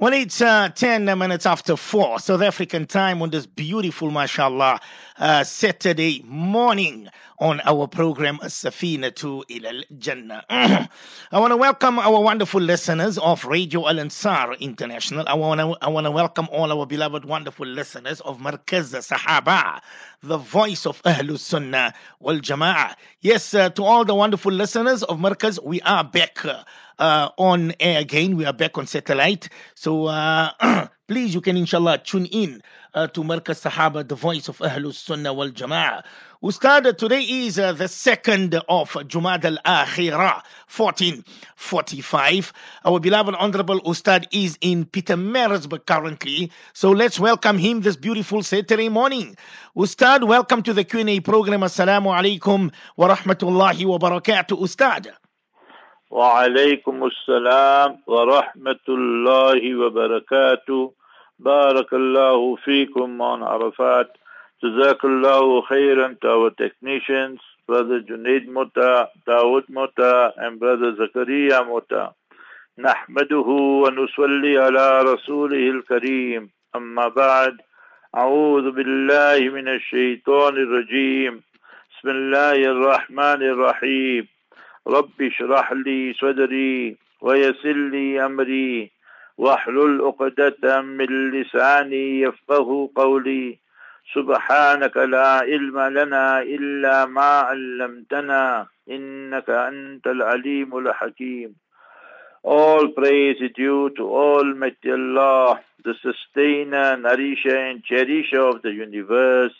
Well, it's uh, 10 minutes after 4 South African time on this beautiful, mashallah, uh, Saturday morning on our program Safinatu Ilal Jannah. I want to welcome our wonderful listeners of Radio Al Ansar International. I want to I want to welcome all our beloved, wonderful listeners of Markaz Sahaba, the voice of Ahlus Sunnah wal Jama'ah. Yes, uh, to all the wonderful listeners of Markaz, we are back. Uh, on air again. We are back on satellite. So uh, please, you can inshallah tune in uh, to Markaz Sahaba, the voice of Ahlus Sunnah wal Jama'ah. Ustad, today is uh, the second of Jumad al Akhirah, 1445. Our beloved Honorable Ustad is in Pietermaritzburg currently. So let's welcome him this beautiful Saturday morning. Ustad, welcome to the Q&A program. Assalamu alaikum wa rahmatullahi wa barakatuh, Ustad. وعليكم السلام ورحمة الله وبركاته. بارك الله فيكم on Arafat جزاك الله خيرا. Our technicians brother Junaid Mota Dawood Mota and brother Zakaria Mota. نحمده ونصلي على رسوله الكريم. أما بعد أعوذ بالله من الشيطان الرجيم. بسم الله الرحمن الرحيم. رب اشرح لي صدري ويسر لي أمري. واحلل عقدة من لساني يفقه قولي. سبحانك لا علم لنا إلا ما علمتنا إنك أنت العليم الحكيم. All praise is due to Almighty Allah, the sustainer, nourisher and cherisher of the universe.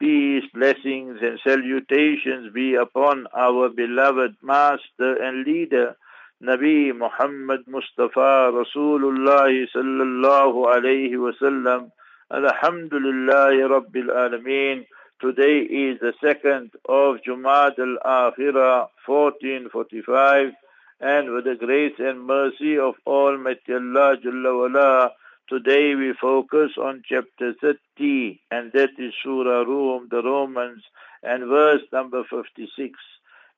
Peace, blessings and salutations be upon our beloved Master and Leader, Nabi Muhammad Mustafa Rasulullah sallallahu alayhi wasallam. Alhamdulillah Rabbil Alameen. Today is the second of Jumad al-Akhirah 1445 and with the grace and mercy of Almighty Allah Jalla Today we focus on chapter 30 and that is Surah Rum, the Romans and verse number 56.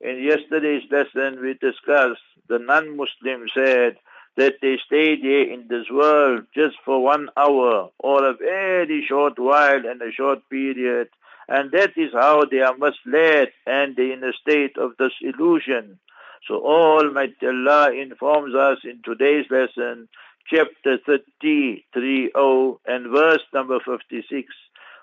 In yesterday's lesson we discussed the non-Muslim said that they stayed here in this world just for one hour or a very short while and a short period and that is how they are misled and they in a state of disillusion. So Almighty Allah informs us in today's lesson chapter 30, 30 and verse number 56.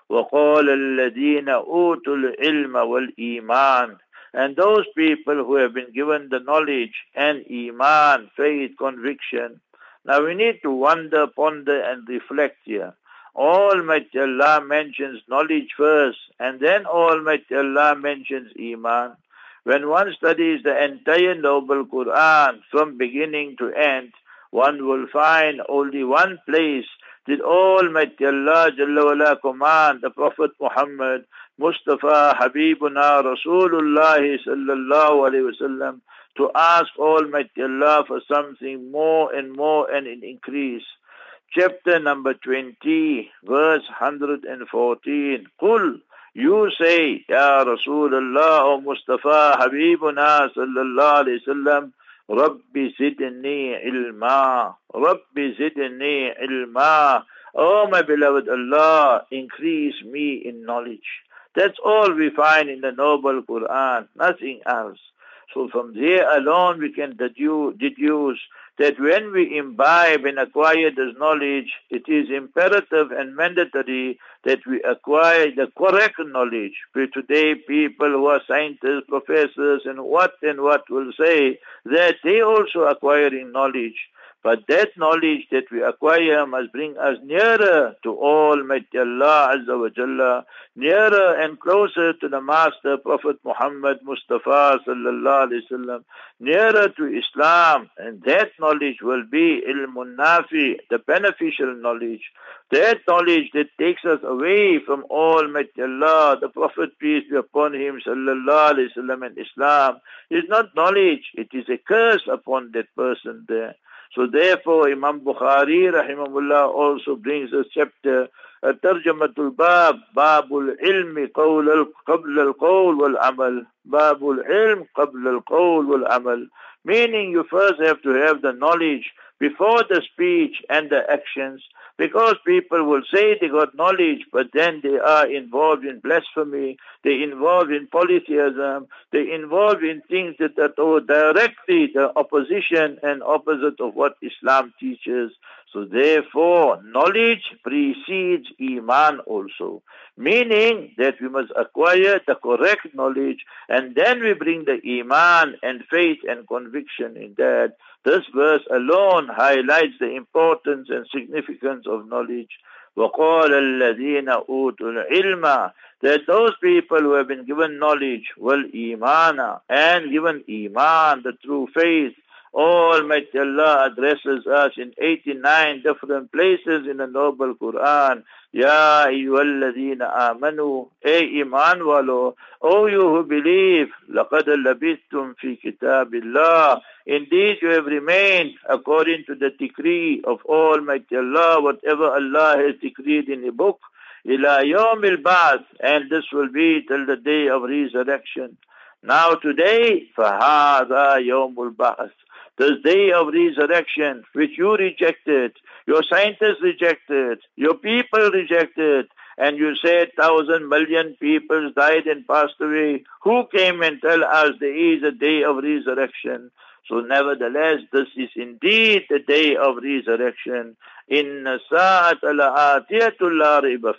وقال الذين أوتوا العلم والإيمان and those people who have been given the knowledge and iman, faith, conviction. Now we need to wonder, ponder and reflect here. Almighty Allah mentions knowledge first and then Almighty Allah mentions iman. When one studies the entire noble Quran from beginning to end, one will find only one place did Almighty Allah Jalla command the Prophet Muhammad Mustafa Habibuna Rasulullah sallallahu alayhi wasallam to ask Almighty Allah for something more and more and in increase. Chapter number 20, verse 114. Qul, you say, Ya Rasulullah, O Mustafa Habibuna sallallahu alayhi wasallam, Rabbi zidni ilma. Rabbi zidni ilma. Oh my beloved Allah, increase me in knowledge. That's all we find in the noble Quran, nothing else. So from there alone we can deduce that when we imbibe and acquire this knowledge, it is imperative and mandatory that we acquire the correct knowledge. For today, people who are scientists, professors, and what and what will say that they also acquiring knowledge. But that knowledge that we acquire must bring us nearer to Almighty Allah Azza wa Jalla, nearer and closer to the Master Prophet Muhammad Mustafa Sallallahu Alaihi Wasallam, nearer to Islam. And that knowledge will be ilmun nafi, the beneficial knowledge. That knowledge that takes us away from Almighty Allah, the Prophet peace be upon him Sallallahu Alaihi Wasallam and Islam, is not knowledge. It is a curse upon that person there. So therefore Imam Bukhari rahimahullah also brings a chapter ترجمة الباب باب العلم قول قبل القول والعمل باب العلم قبل القول والعمل meaning you first have to have the knowledge before the speech and the actions because people will say they got knowledge, but then they are involved in blasphemy, they involved in polytheism, they involved in things that are directly the opposition and opposite of what Islam teaches. So therefore, knowledge precedes Iman also, meaning that we must acquire the correct knowledge and then we bring the Iman and faith and conviction in that. This verse alone highlights the importance and significance of knowledge. وَقَالَ الَّذِينَ أُوتُوا الْعِلْمَ That those people who have been given knowledge, well, imana, and given iman, the true faith, Almighty Allah addresses us in 89 different places in the Noble Quran. Ya ayyuhalladhina amanu, A iman walo, O you who believe, لَقَدْ لَبِثْتُمْ فِي كِتَابِ اللَّهِ Indeed you have remained according to the decree of Almighty Allah, whatever Allah has decreed in the book, إِلَى يَوْمِ الْبَعْثِ And this will be till the day of resurrection. Now today, فَهَذَا يَوْمُ الْبَعْثِ this day of resurrection, which you rejected, your scientists rejected, your people rejected, and you said thousand million people died and passed away. Who came and tell us there is a day of resurrection? So nevertheless, this is indeed the day of resurrection. In sa'at al-atiyatul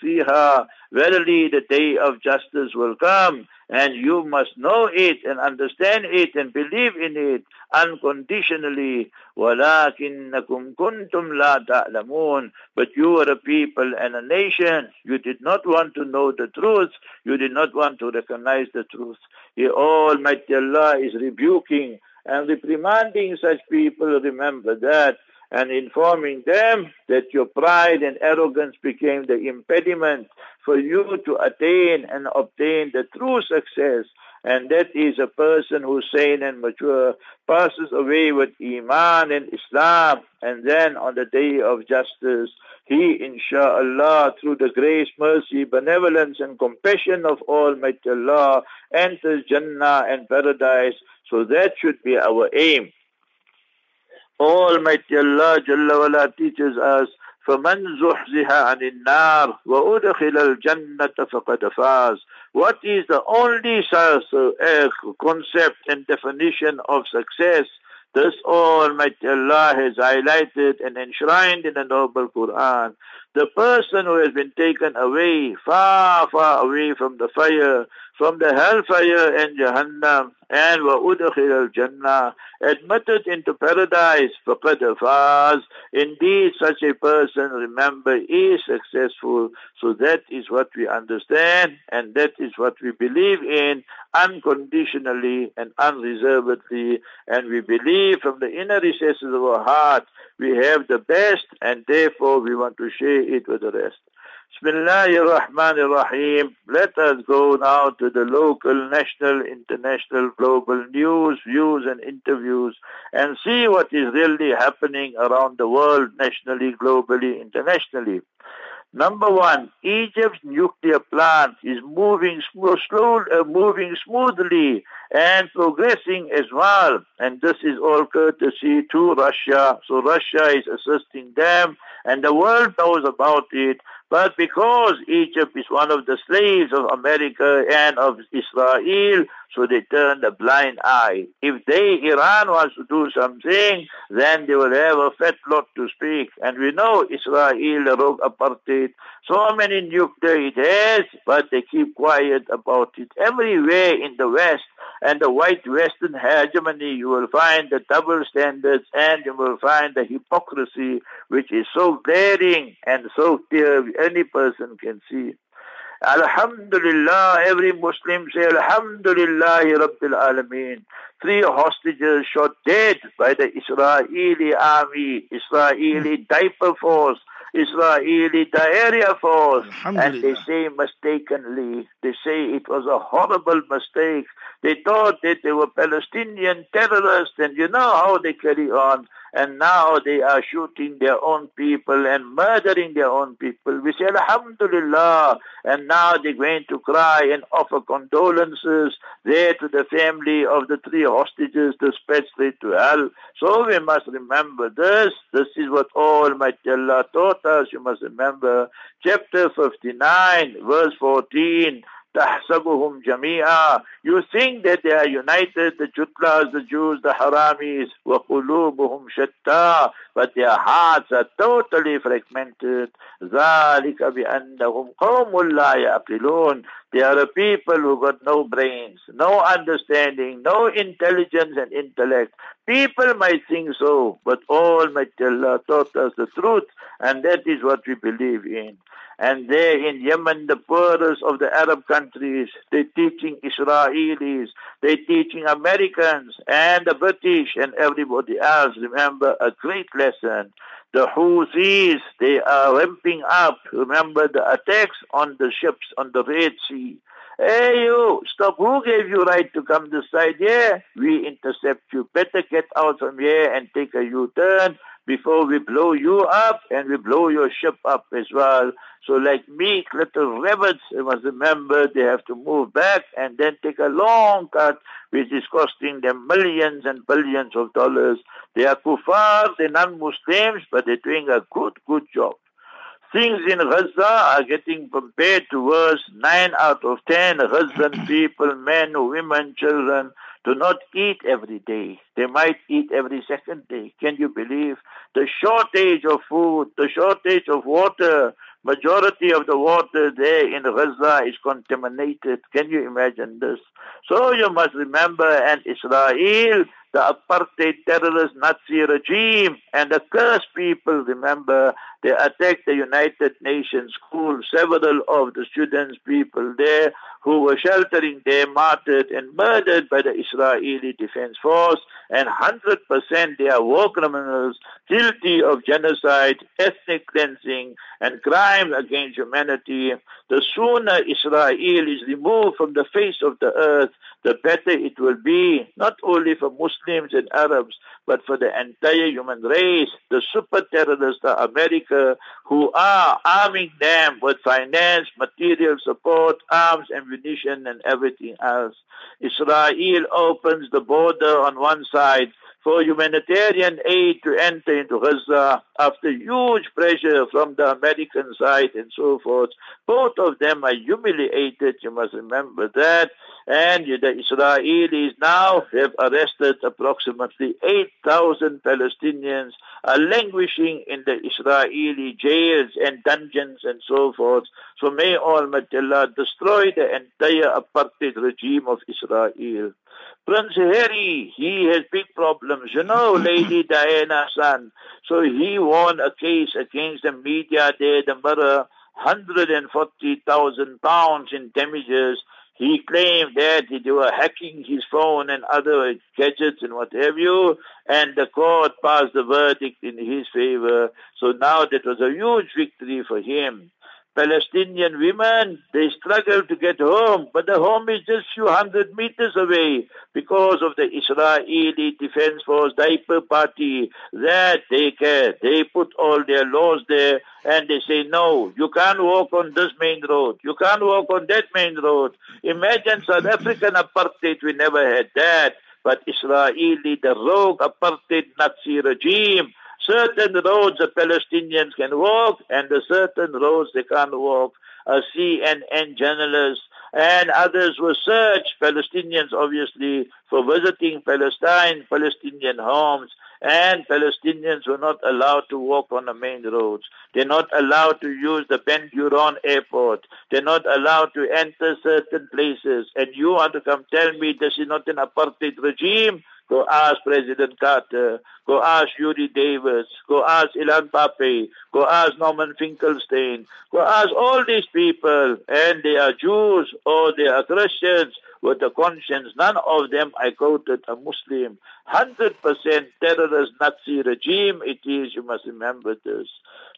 fiha. Verily the day of justice will come and you must know it and understand it and believe in it unconditionally. وَلَكِنَّكُمْ كُنْتُمْ لَا تَعْلَمُونَ But you are a people and a nation. You did not want to know the truth. You did not want to recognize the truth. Here Almighty Allah is rebuking and reprimanding such people. Remember that and informing them that your pride and arrogance became the impediment for you to attain and obtain the true success. And that is a person who's sane and mature, passes away with Iman and Islam, and then on the day of justice, he, inshallah, through the grace, mercy, benevolence, and compassion of Almighty Allah, enters Jannah and paradise. So that should be our aim. Almighty Allah Jalla wala teaches us فَمَنْ زُحْزِهَ عَنِ النَّارِ وَأُدْخِلَ الْجَنَّةَ فَقَدْ فَازَ What is the only uh, concept and definition of success? This Almighty Allah has highlighted and enshrined in the Noble Quran. The person who has been taken away, far, far away from the fire, from the hellfire and Jahannam, and وَأُدْخِلَ الْجَنَّةِ admitted into paradise, فَقَدْ فَازَ Indeed, such a person, remember, is successful. So that is what we understand, and that is what we believe in unconditionally and unreservedly, and we believe from the inner recesses of our heart we have the best, and therefore we want to share it with the rest. Bismillahir Rahmanir Rahim. Let us go now to the local, national, international, global news, views and interviews and see what is really happening around the world, nationally, globally, internationally. Number one, Egypt's nuclear plant is moving slow, uh, moving smoothly and progressing as well. And this is all courtesy to Russia. So Russia is assisting them, and the world knows about it. But because Egypt is one of the slaves of America and of Israel, so they turn a blind eye. If they, Iran, wants to do something, then they will have a fat lot to speak. And we know Israel, rogue apartheid, so many nuclear it has, but they keep quiet about it. Everywhere in the West and the white Western hegemony, you will find the double standards and you will find the hypocrisy, which is so glaring and so clear any person can see. Alhamdulillah, every Muslim say Alhamdulillah Rabbil Alameen. Three hostages shot dead by the Israeli army, Israeli hmm. diaper force, Israeli diarrhea force. And they say mistakenly, they say it was a horrible mistake. They thought that they were Palestinian terrorists and you know how they carry on. And now they are shooting their own people and murdering their own people. We say Alhamdulillah, and now they're going to cry and offer condolences there to the family of the three hostages dispatched to hell. So we must remember this. This is what Almighty Allah taught us. You must remember chapter 59, verse 14. تحسبهم جميعا You think that they are united, the Jutlas, the Jews, the Haramis, وقلوبهم شتى But their hearts are totally fragmented. ذلك بأنهم قوم لا يعقلون They are a people who got no brains, no understanding, no intelligence and intellect. People might think so, but Almighty Allah taught us the truth, and that is what we believe in. And there in Yemen, the poorest of the Arab countries, they're teaching Israelis, they're teaching Americans and the British and everybody else. Remember a great lesson. The Houthis, they are ramping up. Remember the attacks on the ships on the Red Sea. Hey you, stop. Who gave you right to come this side here? We intercept you. Better get out from here and take a U-turn before we blow you up and we blow your ship up as well. So like meek little rabbits, you must remember they have to move back and then take a long cut, which is costing them millions and billions of dollars. They are kuffar, they're non-Muslims, but they're doing a good, good job. Things in Gaza are getting compared to worse. Nine out of ten Gazan people, men, women, children, do not eat every day. They might eat every second day. Can you believe? The shortage of food, the shortage of water, majority of the water there in Gaza is contaminated. Can you imagine this? So you must remember, and Israel the apartheid terrorist Nazi regime and the cursed people, remember, they attacked the United Nations school. Several of the students, people there who were sheltering there, martyred and murdered by the Israeli Defense Force. And 100% they are war criminals guilty of genocide, ethnic cleansing, and crime against humanity. The sooner Israel is removed from the face of the earth, the better it will be, not only for Muslims and Arabs, but for the entire human race. The super terrorists, of America, who are arming them with finance, material support, arms, ammunition, and everything else. Israel opens the border on one side for humanitarian aid to enter into Gaza after huge pressure from the American side and so forth. Both of them are humiliated, you must remember that. And the Israelis now have arrested approximately 8,000 Palestinians are languishing in the Israeli jails and dungeons and so forth. So may Almighty Allah destroy the entire apartheid regime of Israel. Prince Harry, he has big problems. You know, Lady Diana's son. So he won a case against the media there, the mirror, 140,000 pounds in damages. He claimed that they were hacking his phone and other gadgets and what have you, and the court passed the verdict in his favor. So now that was a huge victory for him. Palestinian women, they struggle to get home, but the home is just few hundred meters away because of the Israeli Defense Force diaper party that they care. They put all their laws there and they say, no, you can't walk on this main road. You can't walk on that main road. Imagine South African apartheid. We never had that. But Israeli, the rogue apartheid Nazi regime, Certain roads the Palestinians can walk and the certain roads they can't walk. A CNN journalist and others were searched, Palestinians obviously, for visiting Palestine, Palestinian homes, and Palestinians were not allowed to walk on the main roads. They're not allowed to use the Ben Gurion airport. They're not allowed to enter certain places. And you want to come tell me this is not an apartheid regime? Go ask President Carter. Go ask Uri Davis. Go ask Ilan Pappé. Go ask Norman Finkelstein. Go ask all these people. And they are Jews or they are Christians with a conscience. None of them, I quoted, a Muslim. 100% terrorist Nazi regime it is. You must remember this.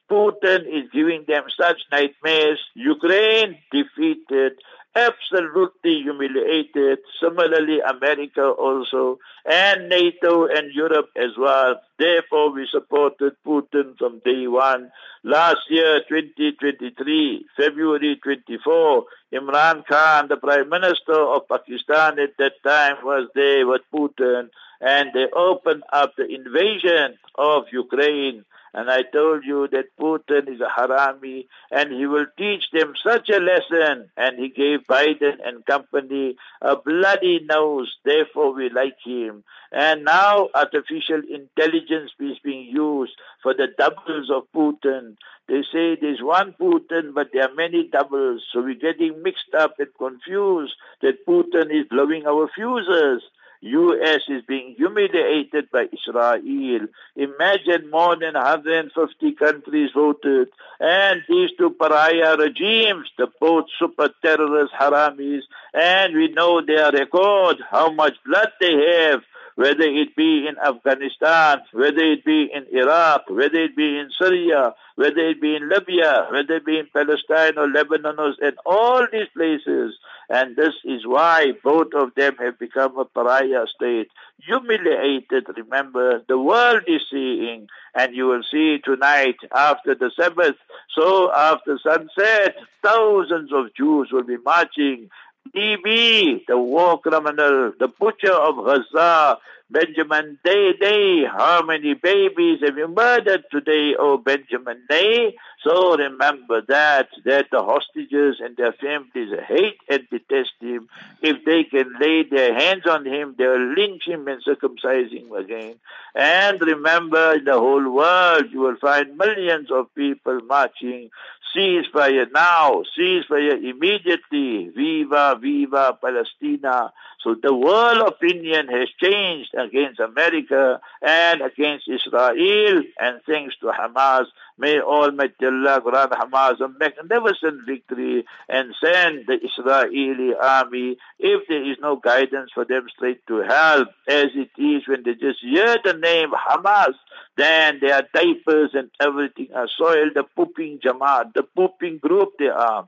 Putin is giving them such nightmares. Ukraine defeated absolutely humiliated. Similarly, America also, and NATO and Europe as well. Therefore, we supported Putin from day one. Last year, 2023, February 24, Imran Khan, the Prime Minister of Pakistan at that time, was there with Putin, and they opened up the invasion of Ukraine. And I told you that Putin is a harami and he will teach them such a lesson. And he gave Biden and company a bloody nose. Therefore we like him. And now artificial intelligence is being used for the doubles of Putin. They say there's one Putin, but there are many doubles. So we're getting mixed up and confused that Putin is blowing our fuses. U.S. is being humiliated by Israel. Imagine more than 150 countries voted. And these two pariah regimes, the both super terrorist haramis, and we know their record, how much blood they have, whether it be in Afghanistan, whether it be in Iraq, whether it be in Syria, whether it be in Libya, whether it be in Palestine or Lebanon and all these places. And this is why both of them have become a pariah state. Humiliated, remember, the world is seeing, and you will see tonight after the Sabbath. So after sunset, thousands of Jews will be marching Bibi, the war criminal, the butcher of Gaza, Benjamin Day Day, how many babies have you murdered today, oh Benjamin Day? So remember that, that the hostages and their families hate and detest him. If they can lay their hands on him, they'll lynch him and circumcise him again. And remember, in the whole world, you will find millions of people marching. Ceasefire now, ceasefire immediately. Viva, viva Palestina. So the world opinion has changed against America and against Israel and thanks to Hamas. May Almighty Allah grant Hamas a magnificent victory and send the Israeli army, if there is no guidance for them, straight to hell, as it is when they just hear the name Hamas, then their diapers and everything are soiled, the pooping Jamaat, the pooping group they are.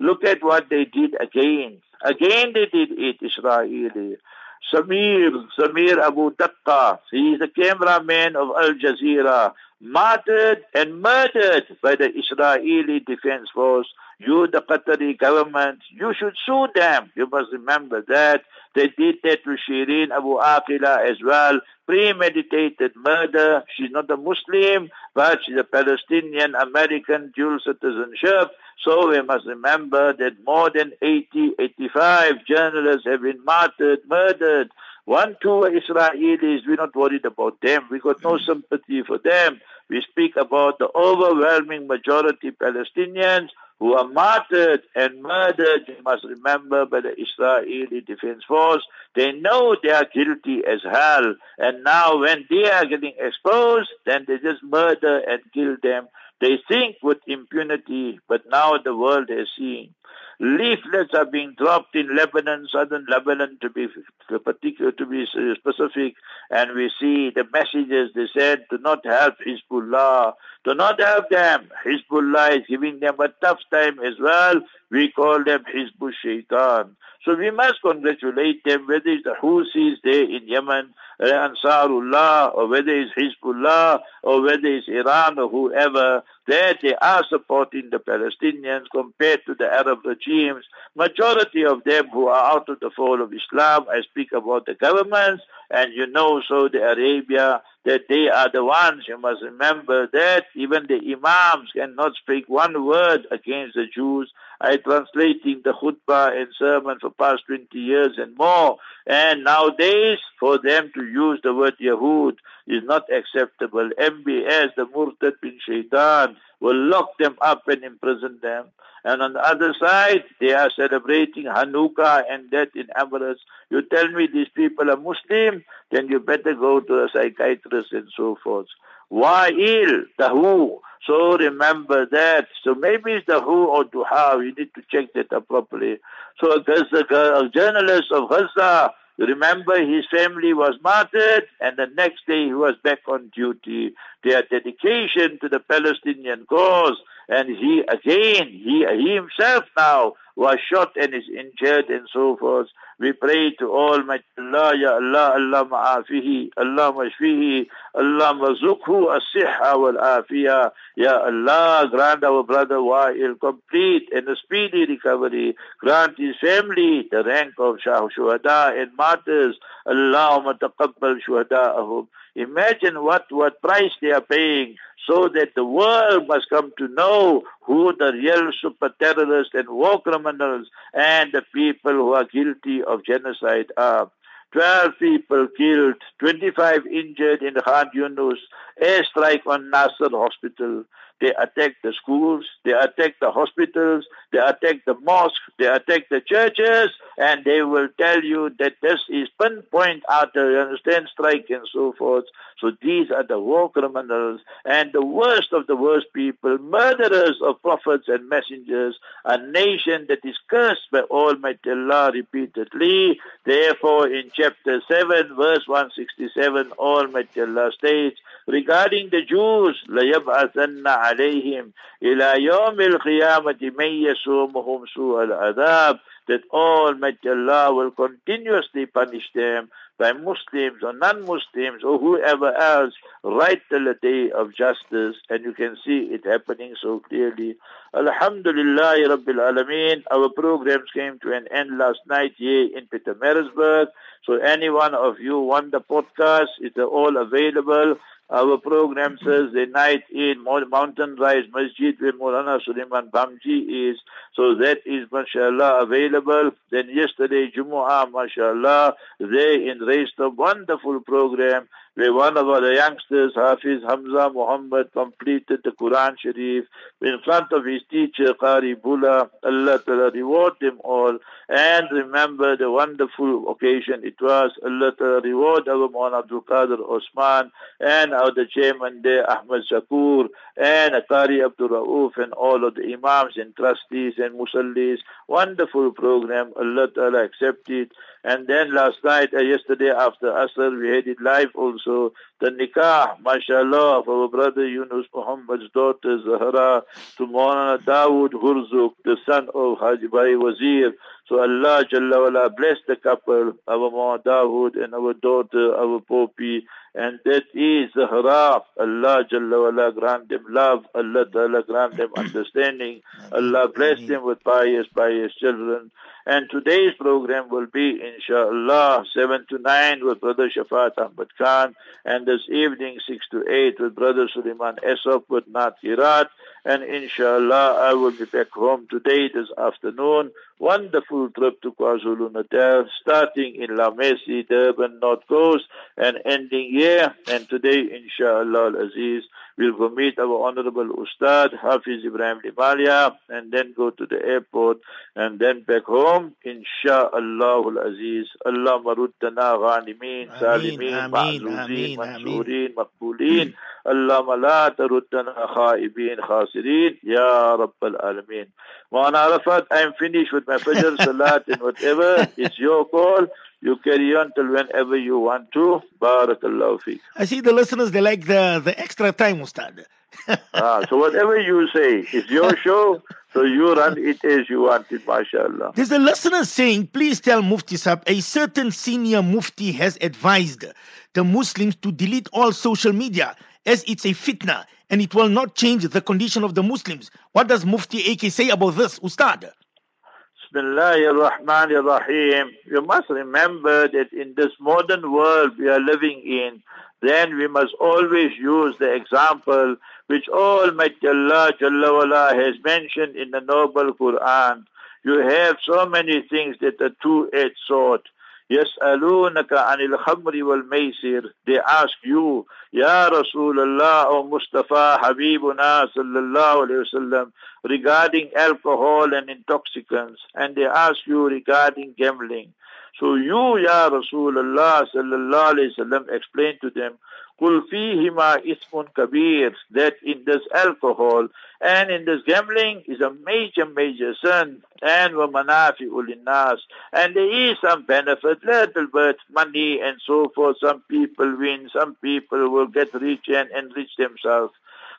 Look at what they did again. Again they did it, Israeli. Samir, Samir Abu Daqqa, he is the cameraman of Al Jazeera, martyred and murdered by the Israeli Defense Force. You, the Qatari government, you should sue them. You must remember that. They did that to Shireen Abu Aqila as well. Premeditated murder. She's not a Muslim, but she's a Palestinian American dual citizenship. So we must remember that more than 80, 85 journalists have been martyred, murdered. One, two Israelis, we're not worried about them. We got no mm-hmm. sympathy for them. We speak about the overwhelming majority Palestinians who are martyred and murdered, you must remember, by the Israeli Defense Force. They know they are guilty as hell. And now when they are getting exposed, then they just murder and kill them. They think with impunity, but now the world has seen. Leaflets are being dropped in Lebanon, southern Lebanon, to be particular, to be specific, and we see the messages they said to not help Hezbollah, to not help them. Hezbollah is giving them a tough time as well. We call them Hizbul Shaitan. So we must congratulate them, whether it's the Houthis there in Yemen, or Ansarullah, or whether it's Hezbollah, or whether it's Iran or whoever, that they are supporting the Palestinians compared to the Arab regimes. Majority of them who are out of the fold of Islam, I speak about the governments, and you know Saudi Arabia, that they are the ones, you must remember that even the imams cannot speak one word against the Jews. I translating the khutbah and sermon for past 20 years and more. And nowadays, for them to use the word Yahud is not acceptable. MBS, the Murtad bin Shaitan, will lock them up and imprison them. And on the other side, they are celebrating Hanukkah and that in Emirates. You tell me these people are Muslim, then you better go to a psychiatrist and so forth. Why ill? The who? So remember that. So maybe it's the who or the how. You need to check that properly. So a, a journalist of Gaza, remember his family was martyred and the next day he was back on duty. Their dedication to the Palestinian cause and he again, he, he himself now was shot and is injured and so forth. We pray to Almighty Allah, Ya Allah, Allah ma'afihi, Allah mashfihi, Allah mazukhu as-sihha wal-afiyah. Ya Allah, grant our brother Wa'il complete and a speedy recovery. Grant his family the rank of Shah Shuhada and martyrs. Allahumma taqabbal shuhada'ahum. Imagine what, what price they are paying so that the world must come to know who the real super terrorists and war criminals and the people who are guilty of genocide are. 12 people killed, 25 injured in Khan Yunus airstrike on Nasser Hospital. They attack the schools, they attack the hospitals, they attack the mosques, they attack the churches, and they will tell you that this is pinpoint after, you understand, strike and so forth. So these are the war criminals and the worst of the worst people, murderers of prophets and messengers, a nation that is cursed by Almighty Allah repeatedly. Therefore, in chapter 7, verse 167, Almighty Allah states, regarding the Jews, لَيَبْعَثَنَّ عليهم إلى يوم القيامة من يسومهم سوء العذاب that Allah will continuously punish them by Muslims or non-Muslims or whoever else right till the day of justice and you can see it happening so clearly. Alhamdulillah Rabbil Alameen. Our programs came to an end last night here in Pietermaritzburg. So any one of you want the podcast, it's all available. Our program says the night in Mountain Rise Masjid where Maulana Suleiman Bamji is. So that is mashallah available. Then yesterday Jumu'ah mashallah they in a wonderful program one of our youngsters, Hafiz Hamza Muhammad, completed the Quran Sharif in front of his teacher, Qari Bula. Allah Ta'ala reward them all. And remember the wonderful occasion it was. Allah Ta'ala reward our Maulana Abdul Qadir Osman and our the chairman there, Ahmad Shakur, and Qari Abdul Rauf, and all of the Imams and trustees and Musallis. Wonderful program. Allah Ta'ala accepted. And then last night, uh, yesterday after Asr, we had it live also. The nikah, mashallah, of our brother Yunus Muhammad's daughter Zahra to Maulana Dawood Hurzuk, the son of Haji Wazir. So Allah Jalla wala bless the couple, our Maulana Dawood and our daughter, our Popi. And that is Zahra. Allah Jalla wala grant them love. Allah Ta'ala grant them understanding. Allah bless them with pious, pious children. And today's program will be, inshallah, 7 to 9 with Brother Shafat Ahmad Khan, and this evening, 6 to 8 with Brother Suleiman Esop with Nat Hirat. And inshallah, I will be back home today, this afternoon. Wonderful trip to KwaZulu Natal, starting in La Messi, Durban, North Coast, and ending here. And today, inshallah, Aziz, we'll go meet our Honorable Ustad, Hafiz Ibrahim Limalia, and then go to the airport, and then back home, inshallah, Aziz. Allah maruddana ghanimin, salimin, ma'zuzin, mansurin, maqbulin. اللهم لا تردنا خائبين Nasireen, Ya Rabbal Alameen. Maulana Arafat, I'm finished with my Fajr, Salat and whatever. It's your call. You carry on till whenever you want to. Barakallahu feek. I see the listeners, they like the, the extra time, Ustad. ah, so whatever you say, it's your show. So you run it as you want it, mashallah. There's a listener saying, please tell Mufti Sab, a certain senior Mufti has advised the Muslims to delete all social media as it's a fitna and it will not change the condition of the Muslims. What does Mufti AK say about this, Ustad? You must remember that in this modern world we are living in, then we must always use the example which Almighty Allah Jalla has mentioned in the Noble Quran. You have so many things that are two-edged sword. يسألونك عن الخمر والميسر they ask you يا رسول الله or Mustafa Habibuna sallallahu alayhi wasallam regarding alcohol and intoxicants and they ask you regarding gambling so you Ya Rasulullah sallallahu alayhi wasallam explain to them قل فيهما إثم كبير that in this alcohol and in this gambling is a major major sin and ومنافع للناس and there is some benefit little bit money and so forth some people win some people will get rich and enrich themselves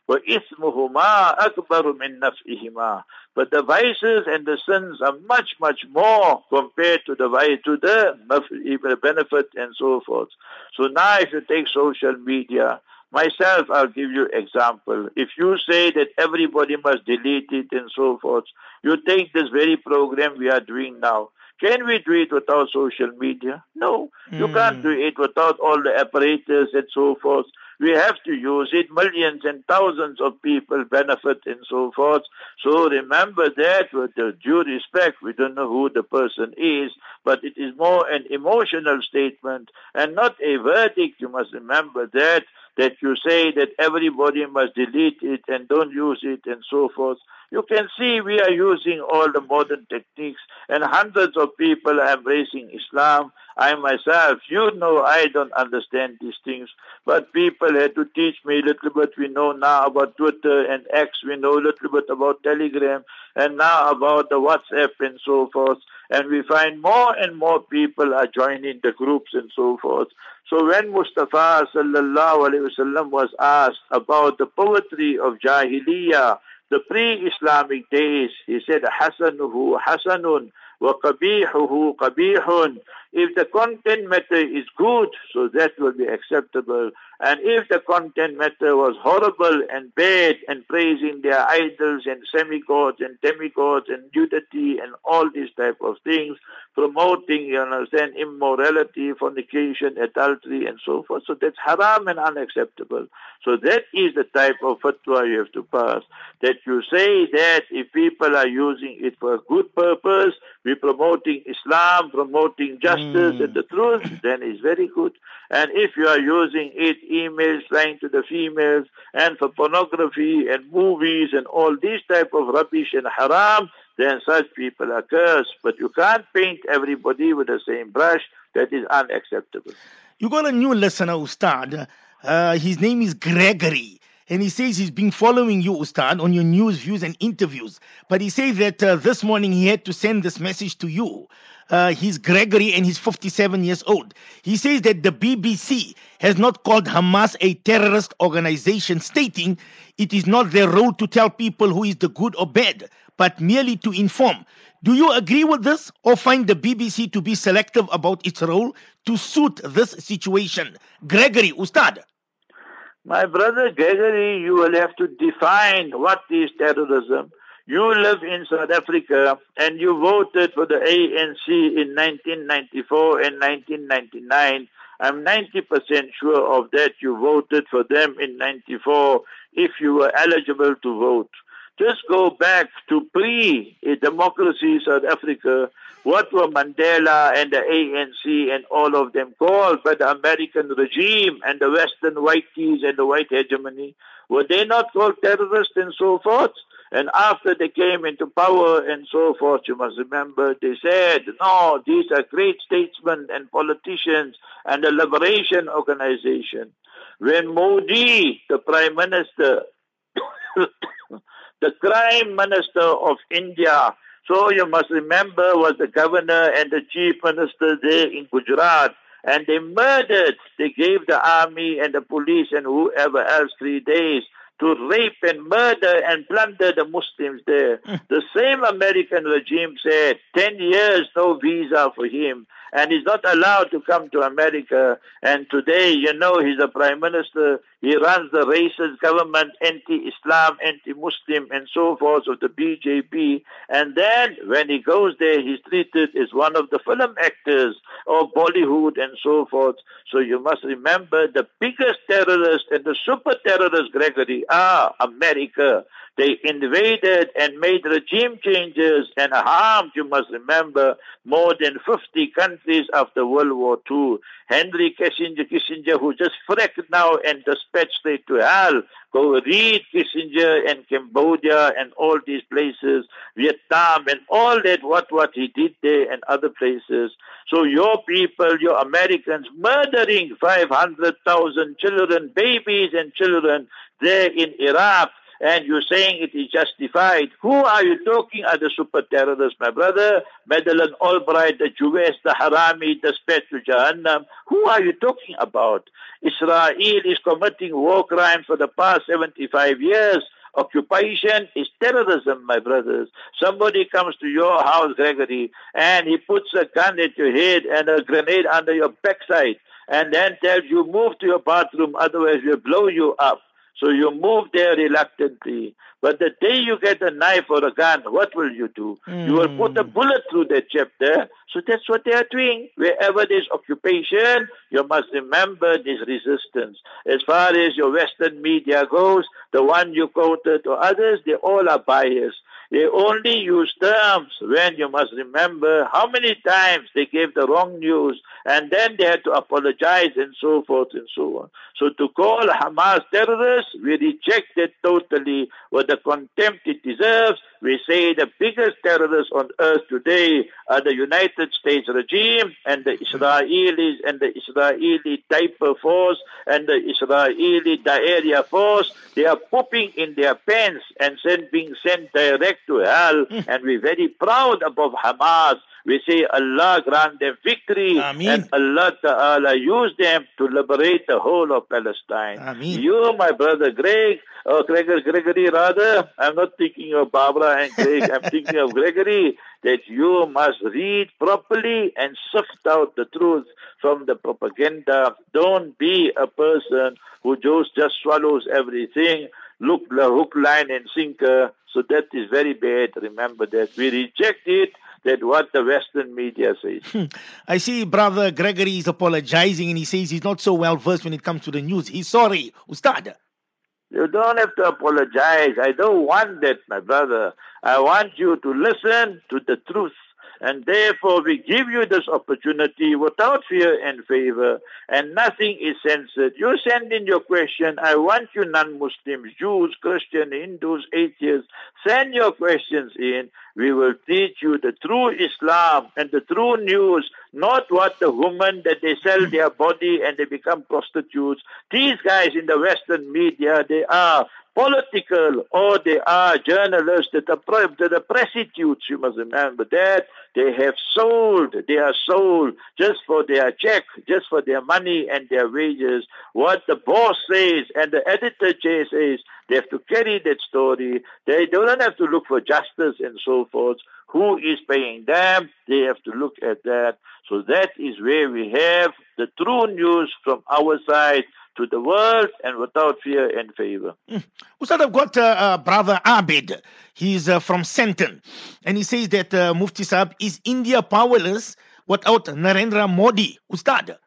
وَإِثْمُهُمَا أَكْبَرُ مِنْ نَفْئِهِمَا But the vices and the sins are much, much more compared to the to the benefit and so forth. So now if you take social media, Myself, I'll give you example. If you say that everybody must delete it and so forth, you take this very program we are doing now. Can we do it without social media? No. Mm. You can't do it without all the apparatus and so forth. We have to use it. Millions and thousands of people benefit and so forth. So remember that with due respect, we don't know who the person is, but it is more an emotional statement and not a verdict. You must remember that that you say that everybody must delete it and don't use it and so forth. You can see we are using all the modern techniques and hundreds of people are embracing Islam. I myself, you know, I don't understand these things, but people had to teach me a little bit. We know now about Twitter and X. We know a little bit about Telegram and now about the WhatsApp and so forth. And we find more and more people are joining the groups and so forth. So when Mustafa sallallahu alaihi wasallam was asked about the poetry of Jahiliyyah, the pre-Islamic days, he said, Hasanuhu Hasanun wa Qabihuhu Qabihun. If the content matter is good, so that will be acceptable. And if the content matter was horrible and bad and praising their idols and semi-gods and demigods and nudity and all these type of things, promoting, you understand, immorality, fornication, adultery and so forth, so that's haram and unacceptable. So that is the type of fatwa you have to pass. That you say that if people are using it for a good purpose, we're promoting Islam, promoting justice and the truth, then it's very good. And if you are using it emails lying to the females and for pornography and movies and all these type of rubbish and haram, then such people are cursed. But you can't paint everybody with the same brush. That is unacceptable. You got a new listener, Ustad. Uh, his name is Gregory. And he says he's been following you, Ustad, on your news, views, and interviews. But he says that uh, this morning he had to send this message to you. Uh, he's Gregory and he's 57 years old. He says that the BBC has not called Hamas a terrorist organization, stating it is not their role to tell people who is the good or bad, but merely to inform. Do you agree with this or find the BBC to be selective about its role to suit this situation? Gregory, Ustad. My brother Gregory, you will have to define what is terrorism you live in South Africa and you voted for the ANC in 1994 and 1999. I'm 90% sure of that. You voted for them in 94 if you were eligible to vote. Just go back to pre-democracy South Africa. What were Mandela and the ANC and all of them called by the American regime and the Western whiteys and the white hegemony? Were they not called terrorists and so forth? And after they came into power and so forth, you must remember, they said, no, these are great statesmen and politicians and the Liberation Organization. When Modi, the Prime Minister, the Crime Minister of India, so you must remember, was the governor and the chief minister there in Gujarat. And they murdered, they gave the army and the police and whoever else three days to rape and murder and plunder the Muslims there. Hmm. the same American regime said 10 years no visa for him and he's not allowed to come to America. And today, you know, he's a prime minister. He runs the racist government, anti-Islam, anti-Muslim, and so forth of the BJP. And then when he goes there, he's treated as one of the film actors of Bollywood and so forth. So you must remember the biggest terrorist and the super terrorist, Gregory, are America. They invaded and made regime changes and harmed, you must remember, more than 50 countries after World War II. Henry Kissinger, Kissinger, who just fracked now and dispatched straight to hell. Go read Kissinger and Cambodia and all these places, Vietnam and all that, what, what he did there and other places. So your people, your Americans, murdering 500,000 children, babies and children there in Iraq and you're saying it is justified. Who are you talking are the super terrorists, my brother? Madeleine Albright, the Jewess, the Harami, the sped to Jahannam. Who are you talking about? Israel is committing war crimes for the past 75 years. Occupation is terrorism, my brothers. Somebody comes to your house, Gregory, and he puts a gun at your head and a grenade under your backside and then tells you move to your bathroom, otherwise we'll blow you up. So you move there reluctantly. But the day you get a knife or a gun, what will you do? Mm. You will put a hmm. bullet through that chapter. So that's what they are doing. Wherever there's occupation, you must remember this resistance. As far as your Western media goes, the one you quoted or others, they all are biased. They only use terms when you must remember how many times they gave the wrong news and then they had to apologize and so forth and so on. So to call Hamas terrorists, we reject it totally with the contempt it deserves. We say the biggest terrorists on earth today are the United States regime and the Israelis and the Israeli Diaper Force and the Israeli Diarrhea Force. They are pooping in their pants and sent, being sent direct to hell. Hmm. and we're very proud about Hamas we say Allah grant them victory Ameen. and Allah Ta'ala use them to liberate the whole of Palestine. Ameen. You, my brother Greg, or Gregor, Gregory rather, I'm not thinking of Barbara and Greg, I'm thinking of Gregory, that you must read properly and sift out the truth from the propaganda. Don't be a person who just, just swallows everything. Look the hook, line and sinker. So that is very bad. Remember that. We reject it that what the Western media says. Hmm. I see Brother Gregory is apologizing and he says he's not so well versed when it comes to the news. He's sorry. Ustad. You don't have to apologize. I don't want that, my brother. I want you to listen to the truth. And therefore, we give you this opportunity without fear and favor, and nothing is censored. You send in your question. I want you non-Muslims, Jews, Christian, Hindus, atheists, send your questions in. We will teach you the true Islam and the true news, not what the women that they sell their body and they become prostitutes. These guys in the Western media, they are political or they are journalists that are, prostitutes, you must remember that. They have sold, they are sold just for their check, just for their money and their wages. What the boss says and the editor says, they have to carry that story. They don't have to look for justice and so forth. Who is paying them? They have to look at that. So that is where we have the true news from our side to the world and without fear and favor. Mm. Ustad, I've got uh, uh, brother Abid. He's uh, from Senton. And he says that uh, Mufti Saab, is India powerless without Narendra Modi? Ustad.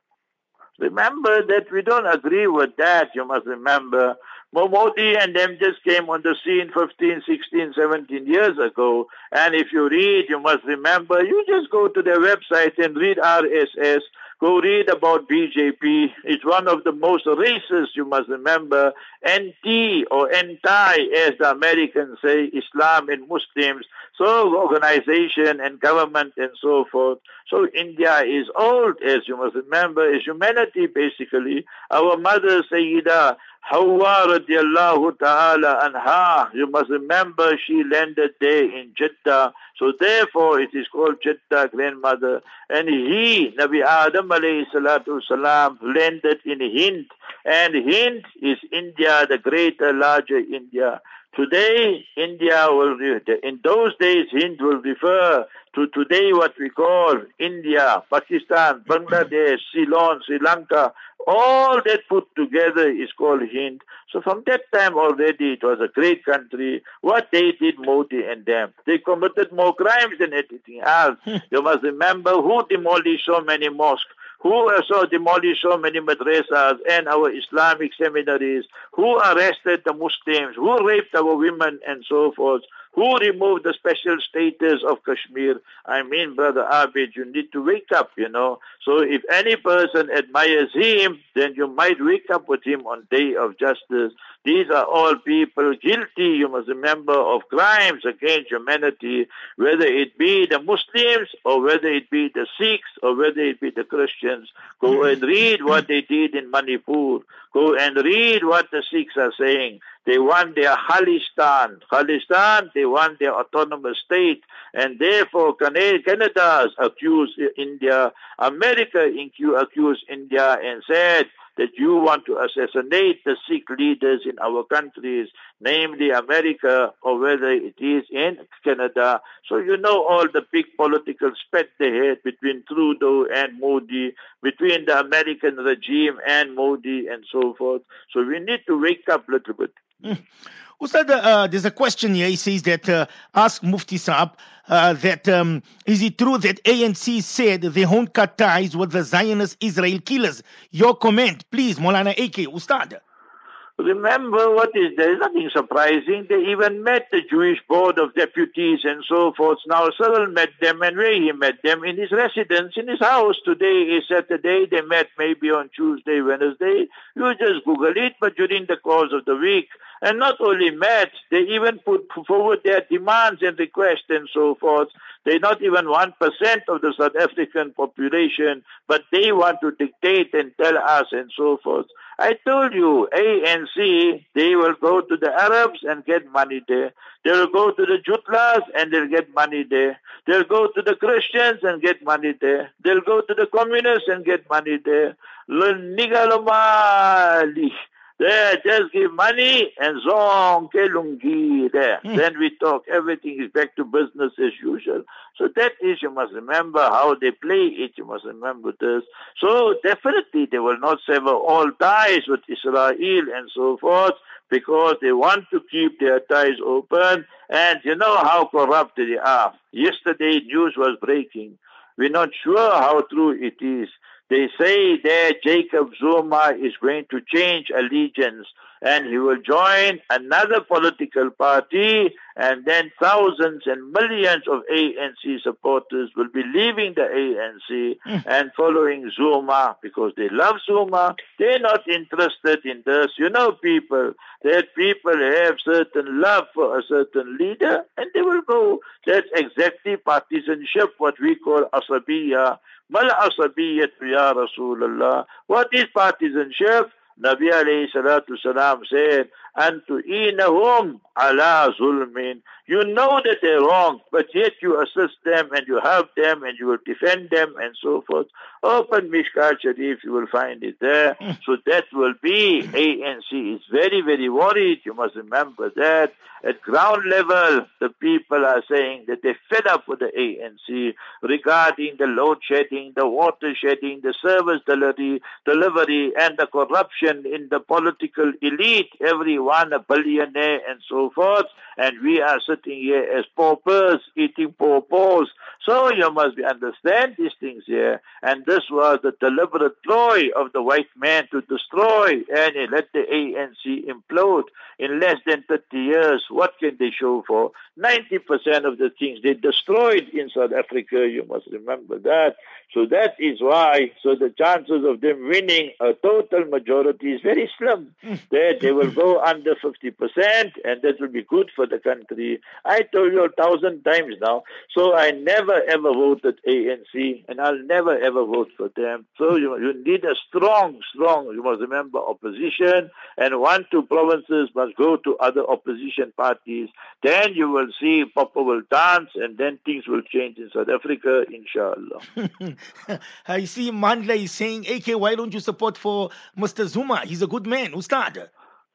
Remember that we don't agree with that. You must remember. Modi and them just came on the scene 15, 16, 17 years ago. And if you read, you must remember, you just go to their website and read RSS Go read about BJP. It's one of the most racist, you must remember, anti or anti, as the Americans say, Islam and Muslims. So organization and government and so forth. So India is old, as you must remember, is humanity basically. Our mother Sayyida Hawa radiallahu ta'ala anha, you must remember she landed there in Jeddah. So therefore it is called Jeddah grandmother. And he, Nabi Adam alayhi salatu salam, landed in Hind. And Hind is India, the greater, larger India. Today, India will, in those days, Hind will refer to today what we call India, Pakistan, Bangladesh, Ceylon, Sri Lanka, all that put together is called Hind. So from that time already it was a great country. What they did, Modi and them, they committed more crimes than anything else. Hmm. you must remember who demolished so many mosques who also demolished so many madrasas and our Islamic seminaries, who arrested the Muslims, who raped our women and so forth, who removed the special status of Kashmir. I mean, Brother Abid, you need to wake up, you know. So if any person admires him, then you might wake up with him on day of justice. These are all people guilty, you must remember, of crimes against humanity, whether it be the Muslims or whether it be the Sikhs or whether it be the Christians. Go and read what they did in Manipur. Go and read what the Sikhs are saying. They want their Khalistan. Khalistan, they want their autonomous state. And therefore, Canada accused India. America accused India and said, that you want to assassinate the Sikh leaders in our countries, namely America or whether it is in Canada. So you know all the big political spat they had between Trudeau and Modi, between the American regime and Modi and so forth. So we need to wake up a little bit. Mm. Ustad, uh, there's a question here. He says that uh, ask Mufti Saab uh, that um, is it true that ANC said they won't cut ties with the Zionist Israel killers? Your comment, please, Molana AK, Ustad. Remember what is there is nothing surprising. They even met the Jewish Board of Deputies and so forth. Now Cyril met them and he met them in his residence, in his house. Today is Saturday. They met maybe on Tuesday, Wednesday. You just Google it, but during the course of the week. And not only met, they even put forward their demands and requests and so forth. They're not even 1% of the South African population, but they want to dictate and tell us and so forth. I told you, ANC, they will go to the Arabs and get money there. They will go to the Jutlas and they'll get money there. They'll go to the Christians and get money there. They'll go to the communists and get money there. There, just give money and zong kelungi there. Mm. Then we talk. Everything is back to business as usual. So that is, you must remember how they play it. You must remember this. So definitely they will not sever all ties with Israel and so forth because they want to keep their ties open. And you know how corrupt they are. Yesterday news was breaking. We're not sure how true it is. They say that Jacob Zuma is going to change allegiance and he will join another political party and then thousands and millions of ANC supporters will be leaving the ANC mm. and following Zuma because they love Zuma. They're not interested in this. You know people, that people have certain love for a certain leader and they will go. That's exactly partisanship, what we call asabiya. Mal asabiyyat ya Rasulullah. What is partisanship? Nabi alayhi salatu salam said, to inahum ala zulmin. You know that they're wrong, but yet you assist them and you help them and you will defend them and so forth. Open Mishkat Sharif, you will find it there. Hmm. So that will be ANC is very, very worried. You must remember that. At ground level, the people are saying that they're fed up with the ANC regarding the load shedding, the water shedding, the service delivery, delivery and the corruption in the political elite. Everyone a billionaire and so forth. And we are sitting here as paupers, eating paupers. So you must be understand these things here. And this was the deliberate ploy of the white man to destroy and let the ANC implode in less than 30 years. What can they show for? 90% of the things they destroyed in South Africa, you must remember that. So that is why, so the chances of them winning a total majority is very slim. Hmm. that they will go under 50% and that will be good for the country. I told you a thousand times now. So I never ever voted ANC and I'll never ever vote for them. So you, you need a strong, strong, you must remember, opposition and one, two provinces must go to other opposition parties. Then you will see Papa will dance and then things will change in South Africa, inshallah. I see Mandla is saying, AK, why don't you support for Mr. Zuma? He's a good man. Ustad.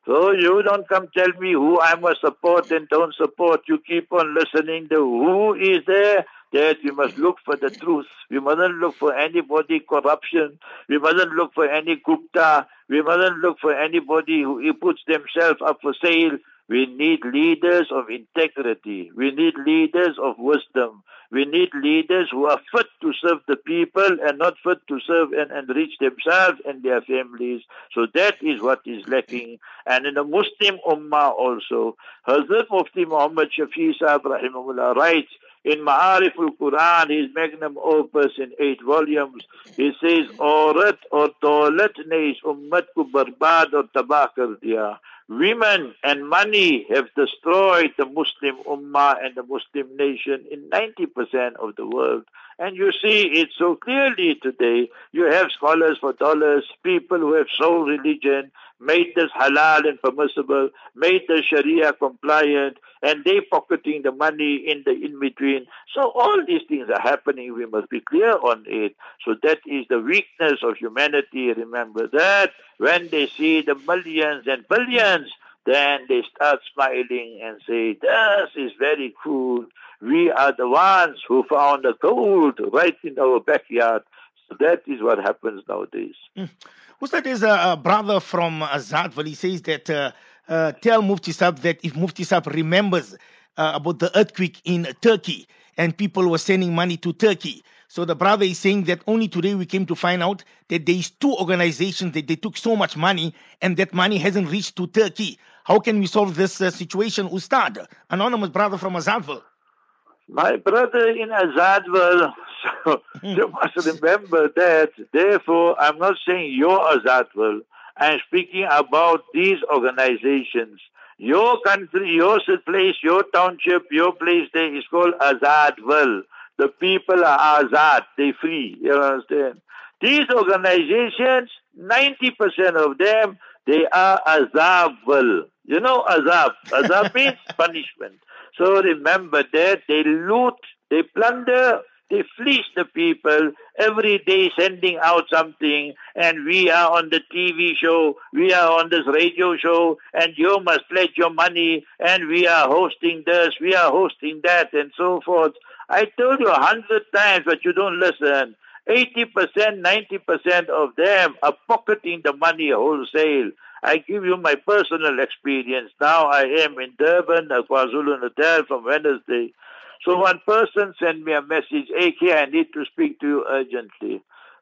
So you don't come tell me who I must support and don't support. You keep on listening to who is there. That we must look for the truth. We mustn't look for anybody corruption. We mustn't look for any Gupta. We mustn't look for anybody who puts themselves up for sale. We need leaders of integrity. We need leaders of wisdom. We need leaders who are fit to serve the people and not fit to serve and enrich themselves and their families. So that is what is lacking. And in the Muslim Ummah also, Hazrat Mufti Muhammad Shafi Sahib rahimahullah writes, in Ma'arif al-Quran, his magnum opus in eight volumes, he says, Aurat or Tawlat ne ummat ko barbad or tabakar. Women and money have destroyed the Muslim Ummah and the Muslim nation in 90% of the world. And you see it so clearly today. You have scholars for dollars, people who have sold religion, made this halal and permissible, made the Sharia compliant, and they pocketing the money in the in between. So all these things are happening. We must be clear on it. So that is the weakness of humanity. Remember that when they see the millions and billions, then they start smiling and say, "This is very cool. We are the ones who found the gold right in our backyard." So that is what happens nowadays. Mm. Ustad is a, a brother from Azadville. He says that uh, uh, tell Mufti Sab that if Mufti Sab remembers uh, about the earthquake in Turkey and people were sending money to Turkey. So the brother is saying that only today we came to find out that there is two organizations that they took so much money and that money hasn't reached to Turkey. How can we solve this uh, situation, Ustad? Anonymous brother from Azadville. My brother in Azadville, so you hmm. must remember that. Therefore, I'm not saying your Azadville. I'm speaking about these organizations. Your country, your place, your township, your place there is called Azadville. The people are Azad, they free. You understand? These organizations, 90% of them, they are Azabville. You know Azab. Azab means punishment. So remember that they loot, they plunder, they fleece the people every day sending out something and we are on the TV show, we are on this radio show and you must pledge your money and we are hosting this, we are hosting that and so forth. I told you a hundred times but you don't listen. 80%, 90% of them are pocketing the money wholesale. I give you my personal experience. Now I am in Durban, KwaZulu Natal from Wednesday. So one person sent me a message, AK, I need to speak to you urgently.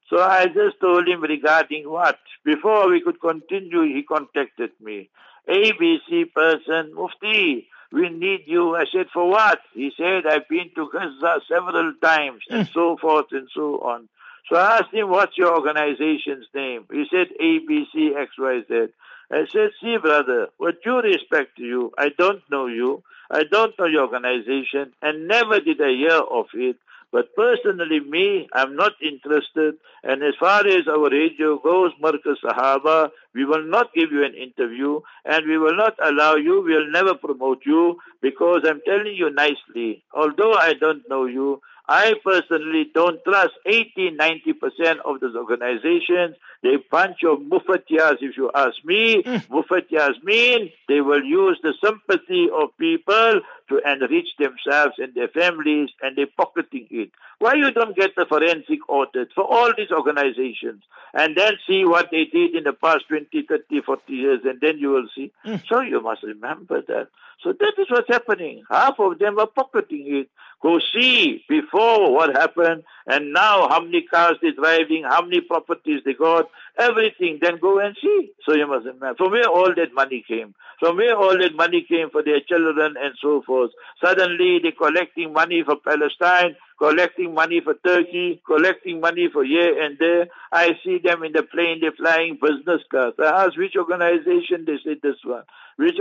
So I just told him regarding what? Before we could continue, he contacted me. ABC person, Mufti, we need you. I said, for what? He said, I've been to Gaza several times and hmm. so forth and so on. So I asked him, what's your organization's name? He said, ABC XYZ. I said, see, brother, with due respect to you, I don't know you. I don't know your organization and never did I hear of it. But personally, me, I'm not interested. And as far as our radio goes, Marcus Sahaba, we will not give you an interview and we will not allow you. We'll never promote you because I'm telling you nicely, although I don't know you, I personally don't trust 80, 90% of those organizations. They bunch of mufatiyas, if you ask me. Mm. Mufatiyas mean they will use the sympathy of people to enrich themselves and their families, and they're pocketing it. Why you don't get the forensic audit for all these organizations and then see what they did in the past 20, 30, 40 years, and then you will see. Mm. So you must remember that. So that is what's happening. Half of them are pocketing it. Go see before what happened and now how many cars they're driving, how many properties they got, everything. Then go and see. So you must remember from where all that money came. From where all that money came for their children and so forth. Suddenly they're collecting money for Palestine, collecting money for Turkey, collecting money for here and there. I see them in the plane, they're flying business class. I ask which organization, they say this one. Which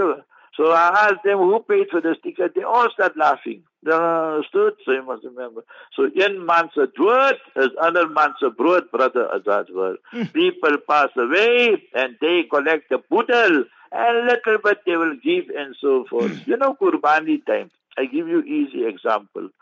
so I asked them who paid for this ticket. They all start laughing. They understood, so you must remember. So in Mansa Dward is other Mansa Brood, brother Azadwar. Mm. People pass away and they collect the boodle and little bit they will give and so forth. Hmm. you know, Kurbani time. I give you easy example.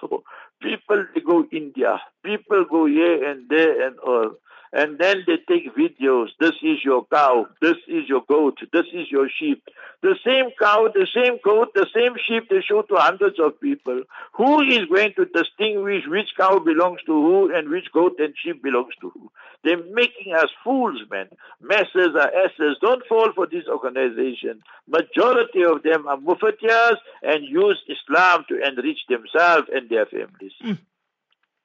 So people they go India, people go here and there and all and then they take videos. This is your cow. This is your goat. This is your sheep. The same cow, the same goat, the same sheep they show to hundreds of people. Who is going to distinguish which cow belongs to who and which goat and sheep belongs to who? They're making us fools, man. Messes are asses. Don't fall for this organization. Majority of them are mufatiyas and use Islam to enrich themselves and their families. Mm.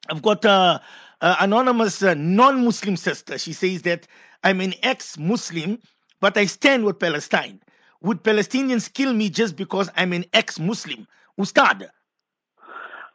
I've got a, a anonymous uh, non-Muslim sister. She says that I'm an ex-Muslim, but I stand with Palestine. Would Palestinians kill me just because I'm an ex-Muslim? Ustad.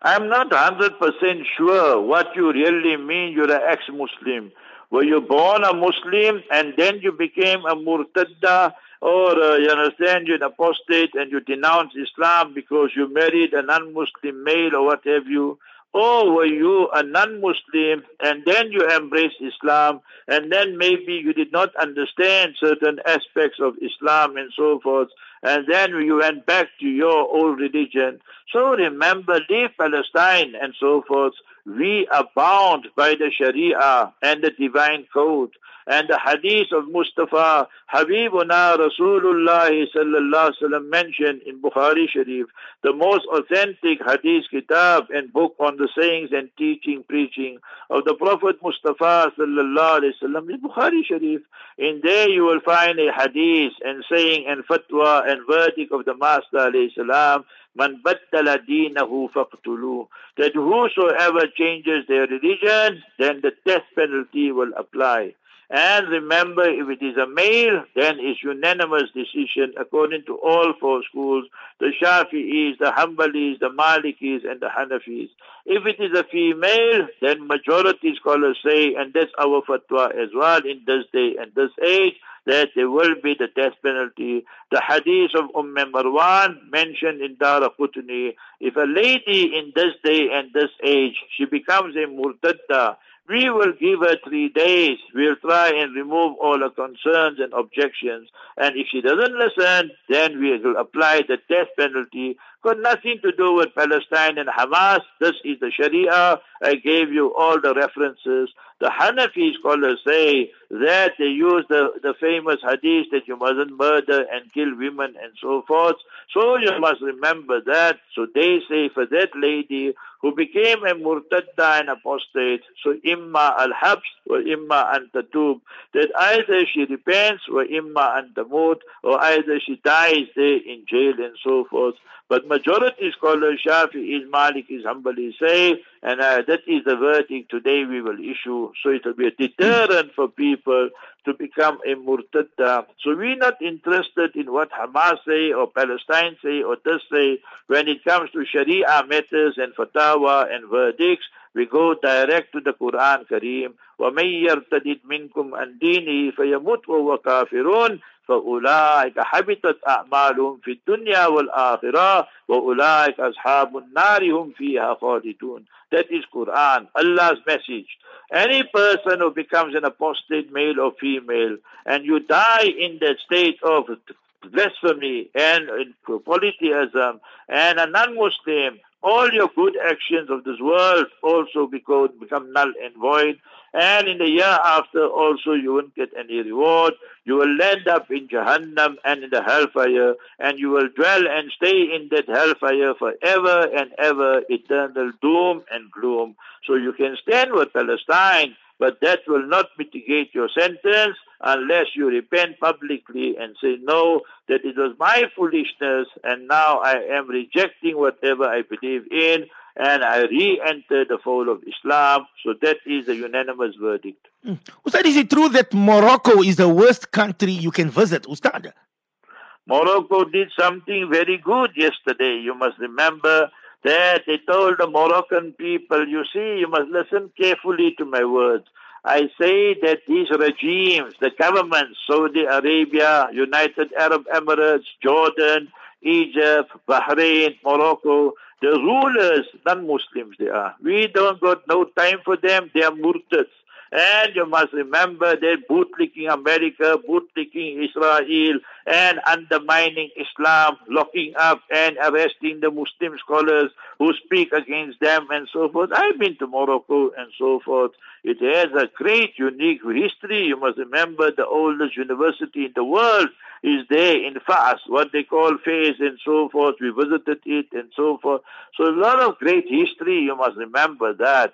I'm not 100% sure what you really mean you're an ex-Muslim. Were you born a Muslim and then you became a murtadda or uh, you understand you're an apostate and you denounce Islam because you married a non-Muslim male or what have you? Or were you a non-Muslim and then you embraced Islam and then maybe you did not understand certain aspects of Islam and so forth and then you went back to your old religion. So remember, leave Palestine and so forth. We are bound by the Sharia and the divine code and the hadith of Mustafa, Habibuna Rasulullah sallallahu sallam mentioned in Bukhari Sharif, the most authentic hadith kitab and book on the sayings and teaching, preaching of the Prophet Mustafa sallallahu alayhi wasallam is Bukhari Sharif. In there you will find a hadith and saying and fatwa and verdict of the Master alayhi salam, Man baddala deenahu faqtulu. That whosoever changes their religion, then the death penalty will apply. And remember, if it is a male, then it's unanimous decision according to all four schools, the Shafi'is, the Hanbalis, the Malikis, and the Hanafis. If it is a female, then majority scholars say, and that's our fatwa as well in this day and this age, that there will be the death penalty. The hadith of Umm Marwan mentioned in Dara Qutni, if a lady in this day and this age, she becomes a murtadda, we will give her three days. We'll try and remove all her concerns and objections. And if she doesn't listen, then we will apply the death penalty. Got nothing to do with Palestine and Hamas. This is the Sharia. I gave you all the references. The Hanafi scholars say that they use the, the famous hadith that you mustn't murder and kill women and so forth. So you must remember that. So they say for that lady who became a murtadda and apostate, so imma al-habs or imma an tatub, that either she repents or imma an tamut, or either she dies there in jail and so forth. But majority scholars, Shafi'is, Malikis, Hanbali say, and uh, that is the verdict today we will issue. So it will be a deterrent for people to become a murtadda. So we're not interested in what Hamas say or Palestine say or this say. When it comes to Sharia matters and fatwa and verdicts, we go direct to the Quran Kareem. وَمَن يَرْتَدِدْ مِنْكُمْ عَنْ دِينِهِ فَيَمُتْ وَهُوَ كَافِرٌ فأولئك حبطت أعمالهم في الدنيا والآخرة وأولئك أصحاب النار هم فيها خالدون That is Quran, Allah's message. Any person who becomes an apostate, male or female, and you die in that state of blasphemy and polytheism and a non-Muslim, all your good actions of this world also become, null and void. And in the year after also you won't get any reward. You will end up in Jahannam and in the hellfire and you will dwell and stay in that hellfire forever and ever, eternal doom and gloom. So you can stand with Palestine, but that will not mitigate your sentence unless you repent publicly and say, no, that it was my foolishness and now I am rejecting whatever I believe in and I re-enter the fold of Islam. So that is a unanimous verdict. Mm. Ustad, is it true that Morocco is the worst country you can visit, Ustad? Morocco did something very good yesterday. You must remember that they told the Moroccan people, you see, you must listen carefully to my words. I say that these regimes, the governments, Saudi Arabia, United Arab Emirates, Jordan, Egypt, Bahrain, Morocco, the rulers, non-Muslims they are. We don't got no time for them. They are murtads. And you must remember they're bootlicking America, bootlicking Israel, and undermining Islam, locking up and arresting the Muslim scholars who speak against them and so forth. I've been to Morocco and so forth. It has a great, unique history. You must remember the oldest university in the world is there in Fas, what they call Fez and so forth. We visited it and so forth. So a lot of great history. You must remember that.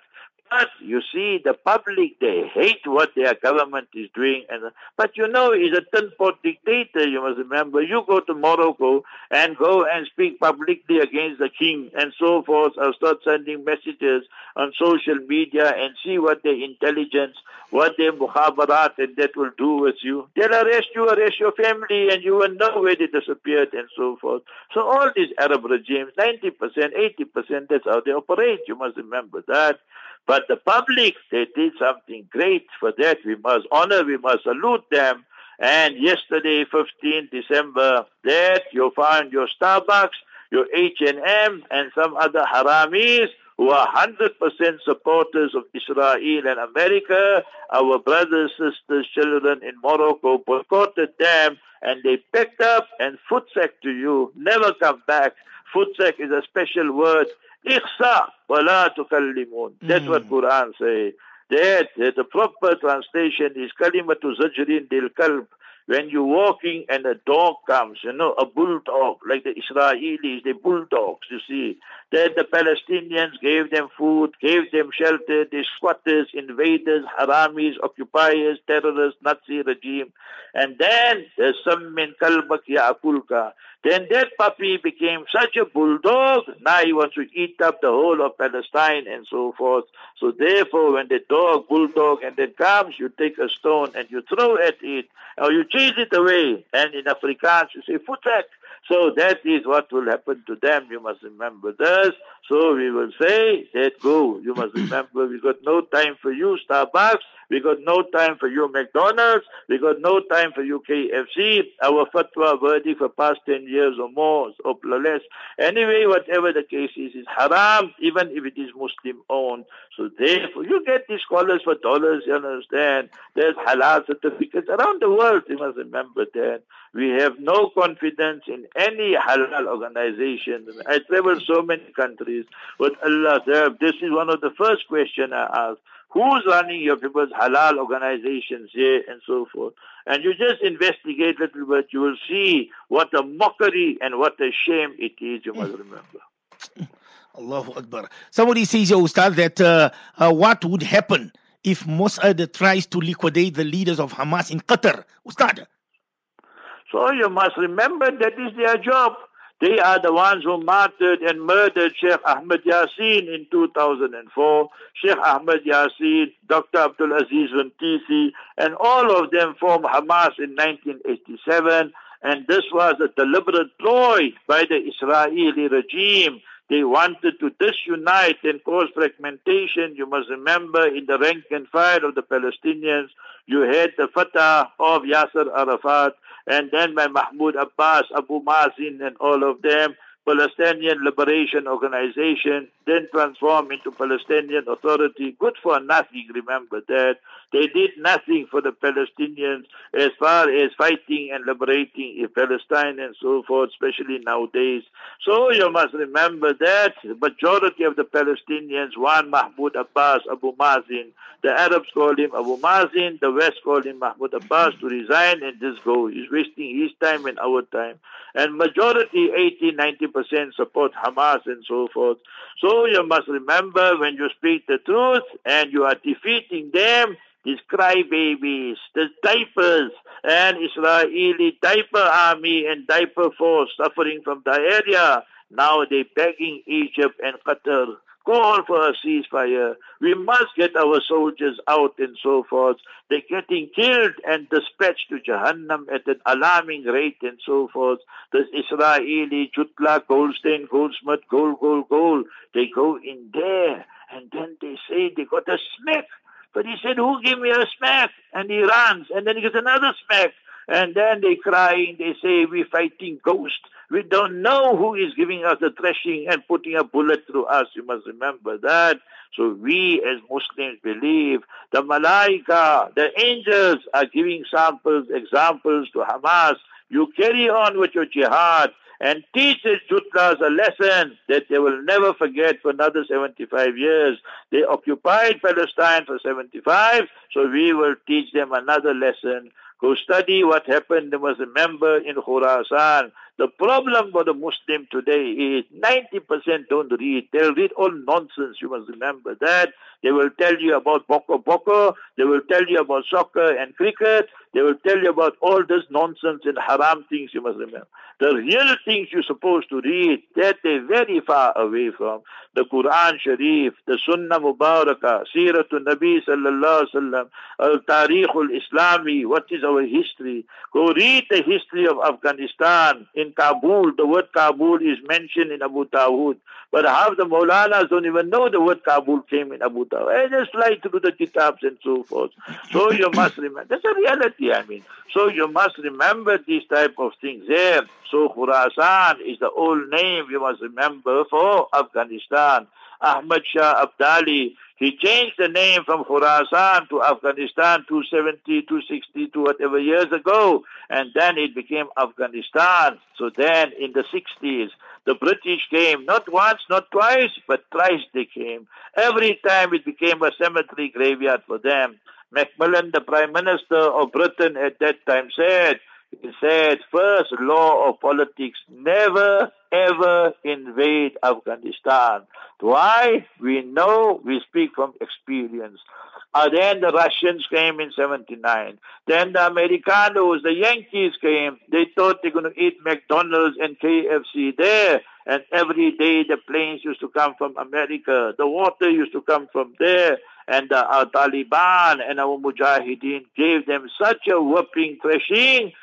But you see, the public, they hate what their government is doing. And But you know, he's a tin-pot dictator, you must remember. You go to Morocco and go and speak publicly against the king and so forth, or start sending messages on social media and see what their intelligence, what their mukhabarat, and that will do with you. They'll arrest you, arrest your family, and you will know where they disappeared and so forth. So all these Arab regimes, 90%, 80%, that's how they operate. You must remember that. But the public, they did something great for that. We must honor, we must salute them. And yesterday, 15 December, that you find your Starbucks, your H&M, and some other haramis who are 100% supporters of Israel and America, our brothers, sisters, children in Morocco boycotted them and they picked up and footsack to you. Never come back. Footsack is a special word. Ikhsa wala tukallimun. That's what hmm. Quran say. That, that the proper translation is kalimatu zajrin dil kalb when you're walking and a dog comes, you know, a bulldog, like the Israelis, the bulldogs, you see, then the Palestinians gave them food, gave them shelter, the squatters, invaders, haramis, occupiers, terrorists, Nazi regime. And then there's some min kalbak ya'kulka. Then that puppy became such a bulldog, now he wants to eat up the whole of Palestine and so forth. So therefore, when the dog, bulldog, and then comes, you take a stone and you throw at it, or you chase it away. And in Afrikaans, you say, futek. So that is what will happen to them. You must remember this. So we will say, let go. You must remember we got no time for you, Starbucks. We got no time for you, McDonald's. We got no time for you, KFC. Our fatwa verdict for past 10 years or more, or less. Anyway, whatever the case is, is haram, even if it is Muslim owned. So therefore, you get these scholars for dollars, you understand. There's halal certificates around the world. You must remember that. We have no confidence in any halal organization. I travel so many countries, but Allah, this is one of the first questions I ask. Who's running your people's halal organizations here and so forth? And you just investigate a little bit, you will see what a mockery and what a shame it is, you must remember. Allahu Akbar. Somebody says, oh, Ustad, that uh, uh, what would happen if Mossad tries to liquidate the leaders of Hamas in Qatar? Ustad. So you must remember that is their job. They are the ones who martyred and murdered Sheikh Ahmed Yassin in 2004. Sheikh Ahmed Yassin, Dr. Abdul Aziz Rantisi, and all of them formed Hamas in 1987. And this was a deliberate ploy by the Israeli regime they wanted to disunite and cause fragmentation. You must remember in the rank and file of the Palestinians, you had the Fatah of Yasser Arafat, and then by Mahmoud Abbas, Abu Mazin, and all of them. Palestinian Liberation Organization, then transformed into Palestinian Authority. Good for nothing, remember that. They did nothing for the Palestinians as far as fighting and liberating Palestine and so forth, especially nowadays. So you must remember that the majority of the Palestinians want Mahmoud Abbas, Abu Mazin. The Arabs call him Abu Mazin, the West call him Mahmoud Abbas to resign and just go. He's wasting his time and our time. And majority, 80, 90% support Hamas and so forth. So you must remember when you speak the truth and you are defeating them, these crybabies, the diapers, and Israeli diaper army and diaper force suffering from diarrhea. Now they're begging Egypt and Qatar call for a ceasefire. We must get our soldiers out and so forth. They're getting killed and dispatched to Jahannam at an alarming rate and so forth. The Israeli, Jutla, Goldstein, Goldsmith, Gold, Gold, Gold, they go in there and then they say they got a smack. But he said, who gave me a smack? And he runs and then he gets another smack. And then they crying, they say, we're fighting ghosts. We don't know who is giving us the thrashing and putting a bullet through us. You must remember that. So we as Muslims believe the malaika, the angels are giving samples, examples to Hamas. You carry on with your jihad and teach the Jutlas a lesson that they will never forget for another 75 years. They occupied Palestine for 75, so we will teach them another lesson. Go study what happened. There was a member in Khurasan the problem for the Muslim today is 90% don't read. They'll read all nonsense. You must remember that. They will tell you about Boko Boko. They will tell you about soccer and cricket. They will tell you about all this nonsense and haram things you must remember. The real things you're supposed to read, that they're very far away from. The Quran Sharif, the Sunnah Mubarakah, Siratul Nabi Sallallahu Alaihi Al-Tariq Al-Islami, what is our history. Go read the history of Afghanistan in in Kabul, the word Kabul is mentioned in Abu Dawood. But half the Maulanas don't even know the word Kabul came in Abu Dawood. They just like through the kitabs and so forth. So you must remember. That's a reality, I mean. So you must remember these type of things there. So Khurasan is the old name you must remember for Afghanistan. Ahmad Shah Abdali. He changed the name from Khurasan to Afghanistan 270, 260 to whatever years ago, and then it became Afghanistan. So then in the 60s, the British came not once, not twice, but thrice they came. Every time it became a cemetery graveyard for them. Macmillan, the Prime Minister of Britain at that time said, he said, first law of politics, never ever invade Afghanistan. Why? We know, we speak from experience. Uh, then the Russians came in 79. Then the Americanos, the Yankees came. They thought they're going to eat McDonald's and KFC there. And every day the planes used to come from America. The water used to come from there. And uh, our Taliban and our Mujahideen gave them such a whooping thrashing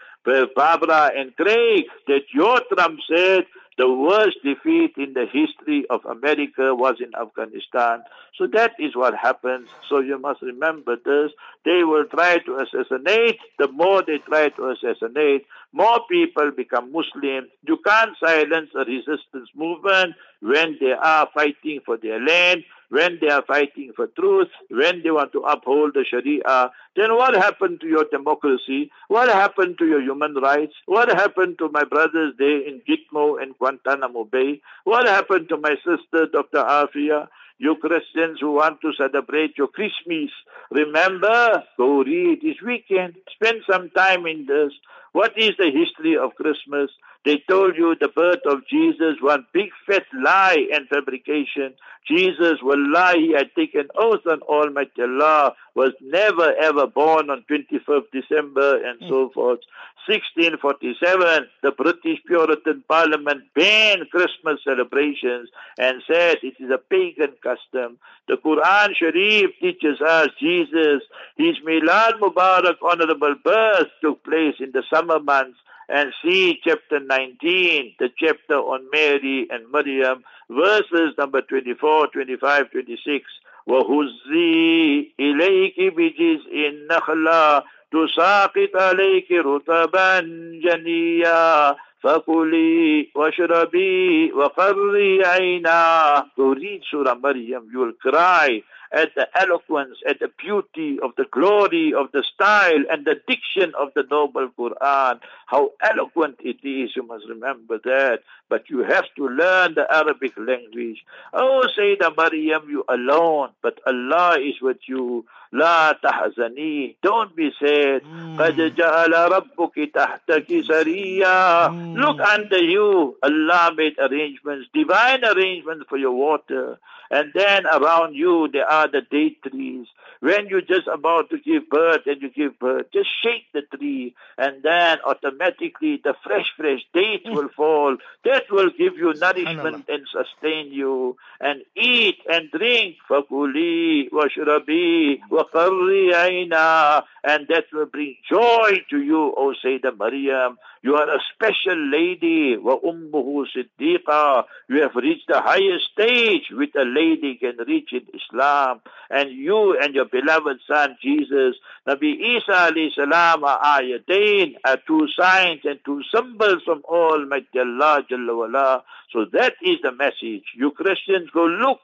Barbara and Craig, that your Trump said the worst defeat in the history of America was in Afghanistan. So that is what happens. So you must remember this. They will try to assassinate. The more they try to assassinate, more people become Muslim. You can't silence a resistance movement when they are fighting for their land when they are fighting for truth, when they want to uphold the Sharia, then what happened to your democracy? What happened to your human rights? What happened to my brothers there in Gitmo and Guantanamo Bay? What happened to my sister, Dr. Afia? You Christians who want to celebrate your Christmas, remember, go read this weekend. Spend some time in this. What is the history of Christmas? They told you the birth of Jesus, one big fat lie and fabrication. Jesus, will lie. he had taken oath on Almighty Allah, was never ever born on 25th December and mm. so forth. 1647, the British Puritan Parliament banned Christmas celebrations and said it is a pagan custom. The Quran Sharif teaches us Jesus, his Milad Mubarak honorable birth took place in the summer months and see chapter 19, the chapter on Mary and Maryam, verses number 24, 25, 26. وهزي إليك بجزء النخلة تساقط عليك رطبا جنيا فكلي واشربي وقري عينا to read Surah Maryam you will cry at the eloquence, at the beauty of the glory of the style and the diction of the noble Quran. How eloquent it is, you must remember that. But you have to learn the Arabic language. Oh, Sayyidah Maryam, you alone, but Allah is with you. لا تحزني don't be sad قد جعل ربك تحتك سريا look under you Allah made arrangements divine arrangements for your water and then around you there are the date trees. When you're just about to give birth and you give birth, just shake the tree and then automatically the fresh, fresh dates will fall. That will give you nourishment and sustain you. And eat and drink. فَكُلِي وَاشْرَبِي وَقَرِّي عَيْنَا And that will bring joy to you, O Sayyidah Maryam. You are a special lady. Wa ummuhu siddiqa. You have reached the highest stage which a lady can reach in Islam. And you and your beloved son Jesus, Nabi Isa alayhi salam are ayatain, are two signs and two symbols from Almighty Allah Jalla. So that is the message. You Christians go look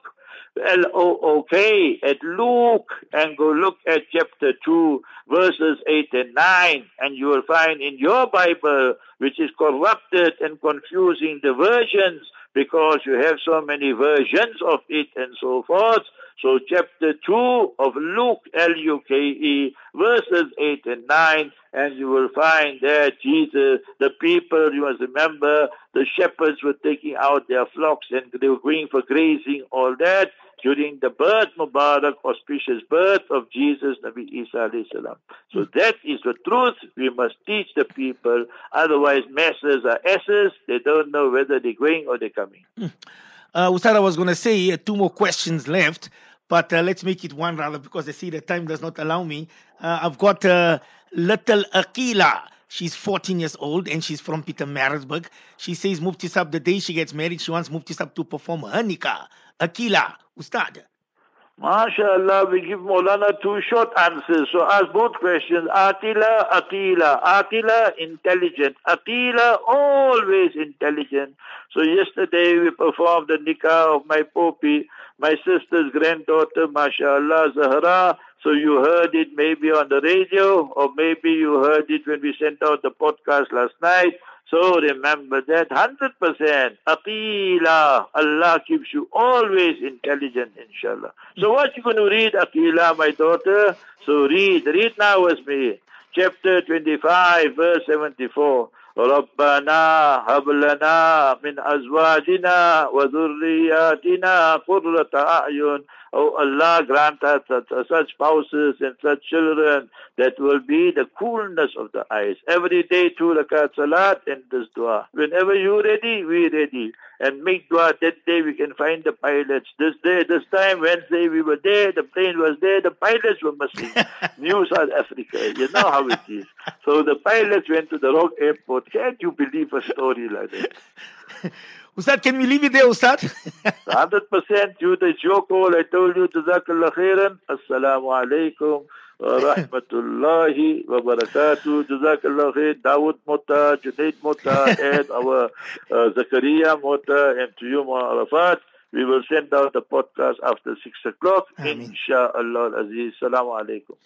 L-O-O-K at Luke and go look at chapter 2 verses 8 and 9 and you will find in your Bible which is corrupted and confusing the versions because you have so many versions of it and so forth. So chapter 2 of Luke, L-U-K-E, verses 8 and 9, and you will find there Jesus, the people, you must remember, the shepherds were taking out their flocks and they were going for grazing, all that during the birth Mubarak, auspicious birth of Jesus, Nabi Isa salam. So that is the truth. We must teach the people. Otherwise, masses are asses. They don't know whether they're going or they're coming. Hmm. Uh, Usara was going to say uh, two more questions left, but uh, let's make it one rather because I see the time does not allow me. Uh, I've got uh, little Akila. She's 14 years old and she's from Peter Pietermaritzburg. She says Mufti Sab, the day she gets married, she wants Mufti Sab to perform her nikah. Akila, Ustad. MashaAllah, we give Molana two short answers. So ask both questions. Atila, Atila. Atila, intelligent. Atila, always intelligent. So yesterday we performed the nikah of my popi, my sister's granddaughter, MashaAllah, Zahra. So you heard it maybe on the radio or maybe you heard it when we sent out the podcast last night. So remember that 100%. Aqila. Allah keeps you always intelligent, inshallah. So what you going to read, Aqila, my daughter? So read. Read now with me. Chapter 25, verse 74. ربنا هب لنا من أزواجنا وذرياتنا قرة أعين Oh Allah, grant us such, such spouses and such children that will be the coolness of the eyes. Every day, two rakat salat and this dua. Whenever you ready, we ready. And make dua that day we can find the pilots. This day, this time, Wednesday, we were there, the plane was there, the pilots were missing. New South Africa. You know how it is. So the pilots went to the wrong airport. Can't you believe a story like that? Ustad, can we leave it there, Ustad? 100% you, the your call. I told you, Jazakallah khairan. Assalamu alaikum wa rahmatullahi wa barakatuh. Jazakallah khair. Dawood Mota, Junaid Mota, and our uh, Zakaria Mota, and to you, Arafat. We will send out the podcast after 6 o'clock. Insha'Allah Aziz. Assalamu alaikum.